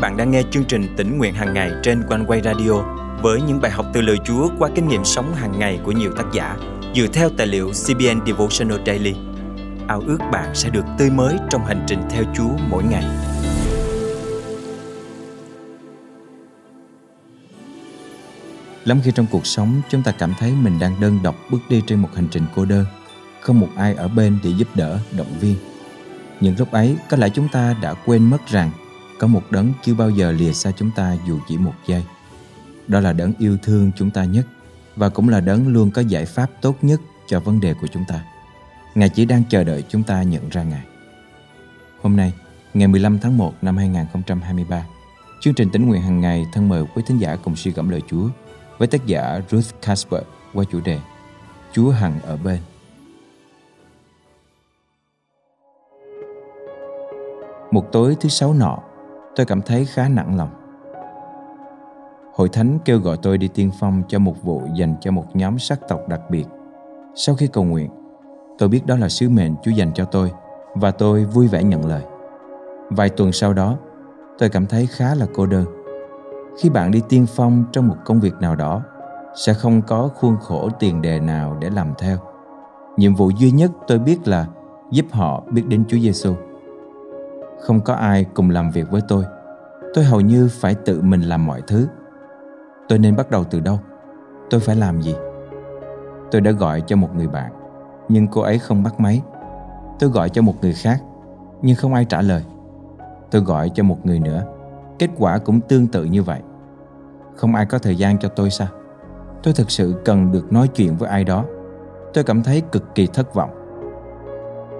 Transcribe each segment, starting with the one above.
bạn đang nghe chương trình tỉnh nguyện hàng ngày trên quanh quay radio với những bài học từ lời Chúa qua kinh nghiệm sống hàng ngày của nhiều tác giả dựa theo tài liệu CBN Devotional Daily. Ao ước bạn sẽ được tươi mới trong hành trình theo Chúa mỗi ngày. Lắm khi trong cuộc sống chúng ta cảm thấy mình đang đơn độc bước đi trên một hành trình cô đơn, không một ai ở bên để giúp đỡ, động viên. Những lúc ấy có lẽ chúng ta đã quên mất rằng có một đấng chưa bao giờ lìa xa chúng ta dù chỉ một giây. Đó là đấng yêu thương chúng ta nhất và cũng là đấng luôn có giải pháp tốt nhất cho vấn đề của chúng ta. Ngài chỉ đang chờ đợi chúng ta nhận ra Ngài. Hôm nay, ngày 15 tháng 1 năm 2023, chương trình tính nguyện hàng ngày thân mời quý thính giả cùng suy gẫm lời Chúa với tác giả Ruth Casper qua chủ đề Chúa hằng ở bên. Một tối thứ sáu nọ, tôi cảm thấy khá nặng lòng. Hội thánh kêu gọi tôi đi tiên phong cho một vụ dành cho một nhóm sắc tộc đặc biệt. Sau khi cầu nguyện, tôi biết đó là sứ mệnh Chúa dành cho tôi và tôi vui vẻ nhận lời. Vài tuần sau đó, tôi cảm thấy khá là cô đơn. Khi bạn đi tiên phong trong một công việc nào đó, sẽ không có khuôn khổ tiền đề nào để làm theo. Nhiệm vụ duy nhất tôi biết là giúp họ biết đến Chúa Giêsu không có ai cùng làm việc với tôi tôi hầu như phải tự mình làm mọi thứ. Tôi nên bắt đầu từ đâu? Tôi phải làm gì? Tôi đã gọi cho một người bạn, nhưng cô ấy không bắt máy. Tôi gọi cho một người khác, nhưng không ai trả lời. Tôi gọi cho một người nữa, kết quả cũng tương tự như vậy. Không ai có thời gian cho tôi sao? Tôi thực sự cần được nói chuyện với ai đó. Tôi cảm thấy cực kỳ thất vọng.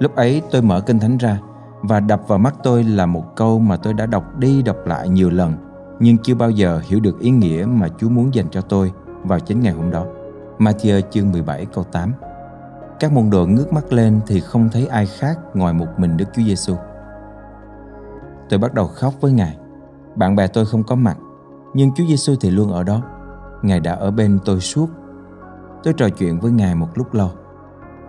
Lúc ấy tôi mở kinh thánh ra và đập vào mắt tôi là một câu mà tôi đã đọc đi đọc lại nhiều lần nhưng chưa bao giờ hiểu được ý nghĩa mà Chúa muốn dành cho tôi vào chính ngày hôm đó. Matthew chương 17 câu 8 Các môn đồ ngước mắt lên thì không thấy ai khác ngoài một mình Đức Chúa Giêsu. Tôi bắt đầu khóc với Ngài. Bạn bè tôi không có mặt, nhưng Chúa Giêsu thì luôn ở đó. Ngài đã ở bên tôi suốt. Tôi trò chuyện với Ngài một lúc lâu.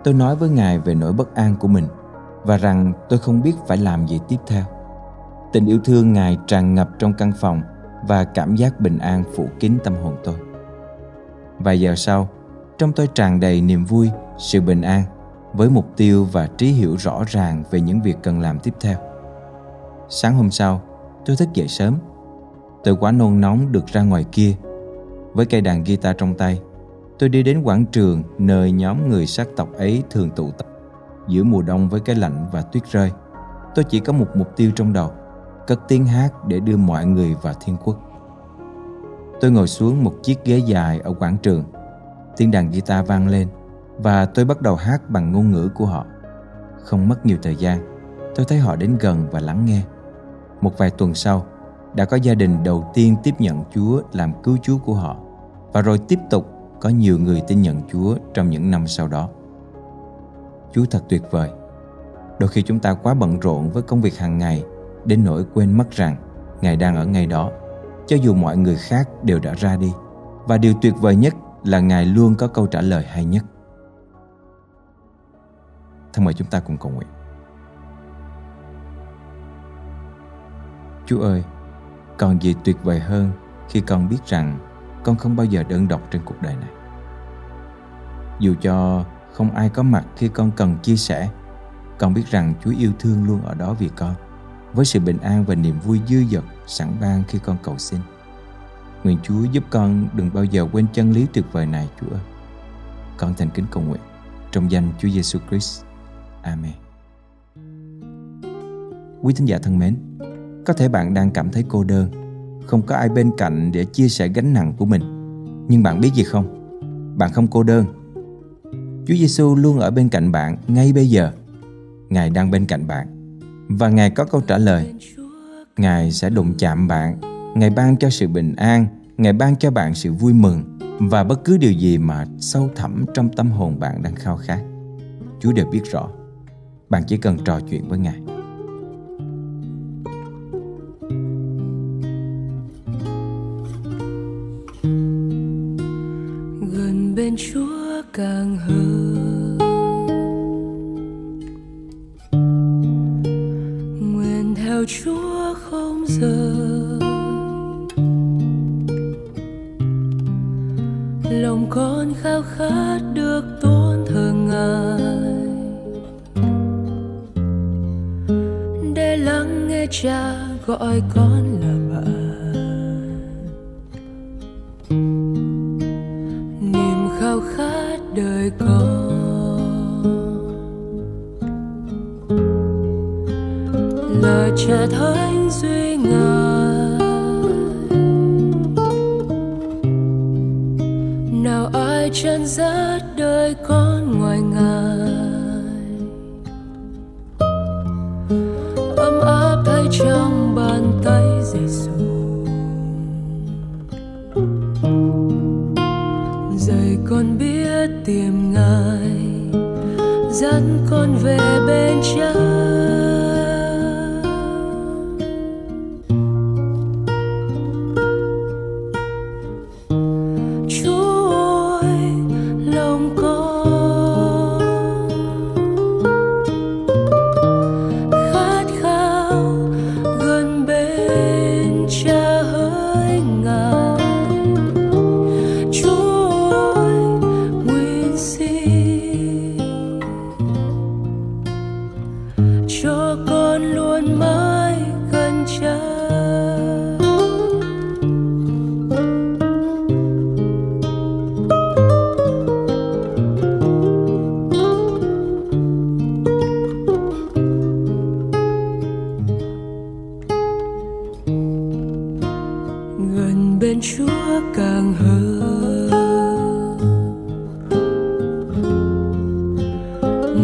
Tôi nói với Ngài về nỗi bất an của mình – và rằng tôi không biết phải làm gì tiếp theo. Tình yêu thương Ngài tràn ngập trong căn phòng và cảm giác bình an phủ kín tâm hồn tôi. Vài giờ sau, trong tôi tràn đầy niềm vui, sự bình an với mục tiêu và trí hiểu rõ ràng về những việc cần làm tiếp theo. Sáng hôm sau, tôi thức dậy sớm. Tôi quá nôn nóng được ra ngoài kia. Với cây đàn guitar trong tay, tôi đi đến quảng trường nơi nhóm người sắc tộc ấy thường tụ tập giữa mùa đông với cái lạnh và tuyết rơi. Tôi chỉ có một mục tiêu trong đầu, cất tiếng hát để đưa mọi người vào thiên quốc. Tôi ngồi xuống một chiếc ghế dài ở quảng trường. Tiếng đàn guitar vang lên và tôi bắt đầu hát bằng ngôn ngữ của họ. Không mất nhiều thời gian, tôi thấy họ đến gần và lắng nghe. Một vài tuần sau, đã có gia đình đầu tiên tiếp nhận chúa làm cứu chúa của họ và rồi tiếp tục có nhiều người tin nhận chúa trong những năm sau đó. Chúa thật tuyệt vời. Đôi khi chúng ta quá bận rộn với công việc hàng ngày đến nỗi quên mất rằng Ngài đang ở ngay đó, cho dù mọi người khác đều đã ra đi. Và điều tuyệt vời nhất là Ngài luôn có câu trả lời hay nhất. Thân mời chúng ta cùng cầu nguyện. Chúa ơi, còn gì tuyệt vời hơn khi con biết rằng con không bao giờ đơn độc trên cuộc đời này. Dù cho không ai có mặt khi con cần chia sẻ. Con biết rằng chúa yêu thương luôn ở đó vì con. Với sự bình an và niềm vui dư dật sẵn ban khi con cầu xin. Nguyện chúa giúp con đừng bao giờ quên chân lý tuyệt vời này, chúa. Ơi con thành kính cầu nguyện trong danh chúa giêsu christ. Amen. Quý thính giả thân mến, có thể bạn đang cảm thấy cô đơn, không có ai bên cạnh để chia sẻ gánh nặng của mình. Nhưng bạn biết gì không? Bạn không cô đơn Chúa Giêsu luôn ở bên cạnh bạn ngay bây giờ. Ngài đang bên cạnh bạn và Ngài có câu trả lời. Ngài sẽ đụng chạm bạn, Ngài ban cho sự bình an, Ngài ban cho bạn sự vui mừng và bất cứ điều gì mà sâu thẳm trong tâm hồn bạn đang khao khát. Chúa đều biết rõ. Bạn chỉ cần trò chuyện với Ngài. nào chúa không rời lòng con khao khát được tôn thờ ngài. Để lắng nghe cha gọi con là nào chân dắt đời con ngoài ngài. Ấm áp thấy trong bàn tay Giêsu dạy con biết tìm ngài dẫn con về bên cha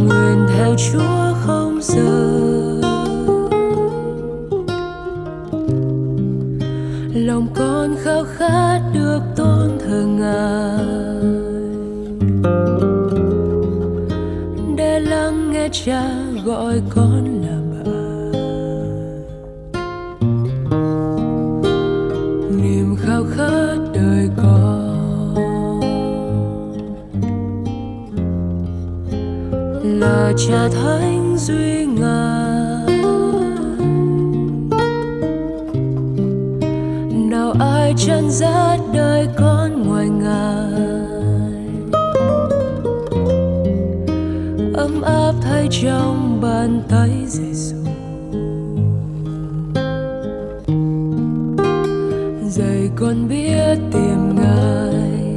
nguyện theo Chúa không rời. Lòng con khao khát được tôn thờ ngài. Để lắng nghe cha là cha thánh duy ngài nào ai chân giác đời con ngoài ngài? Ấm áp thay trong bàn tay Giêsu dạy con biết tìm ngài,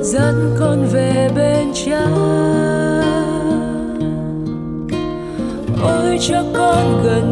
dẫn con về bên cho con gần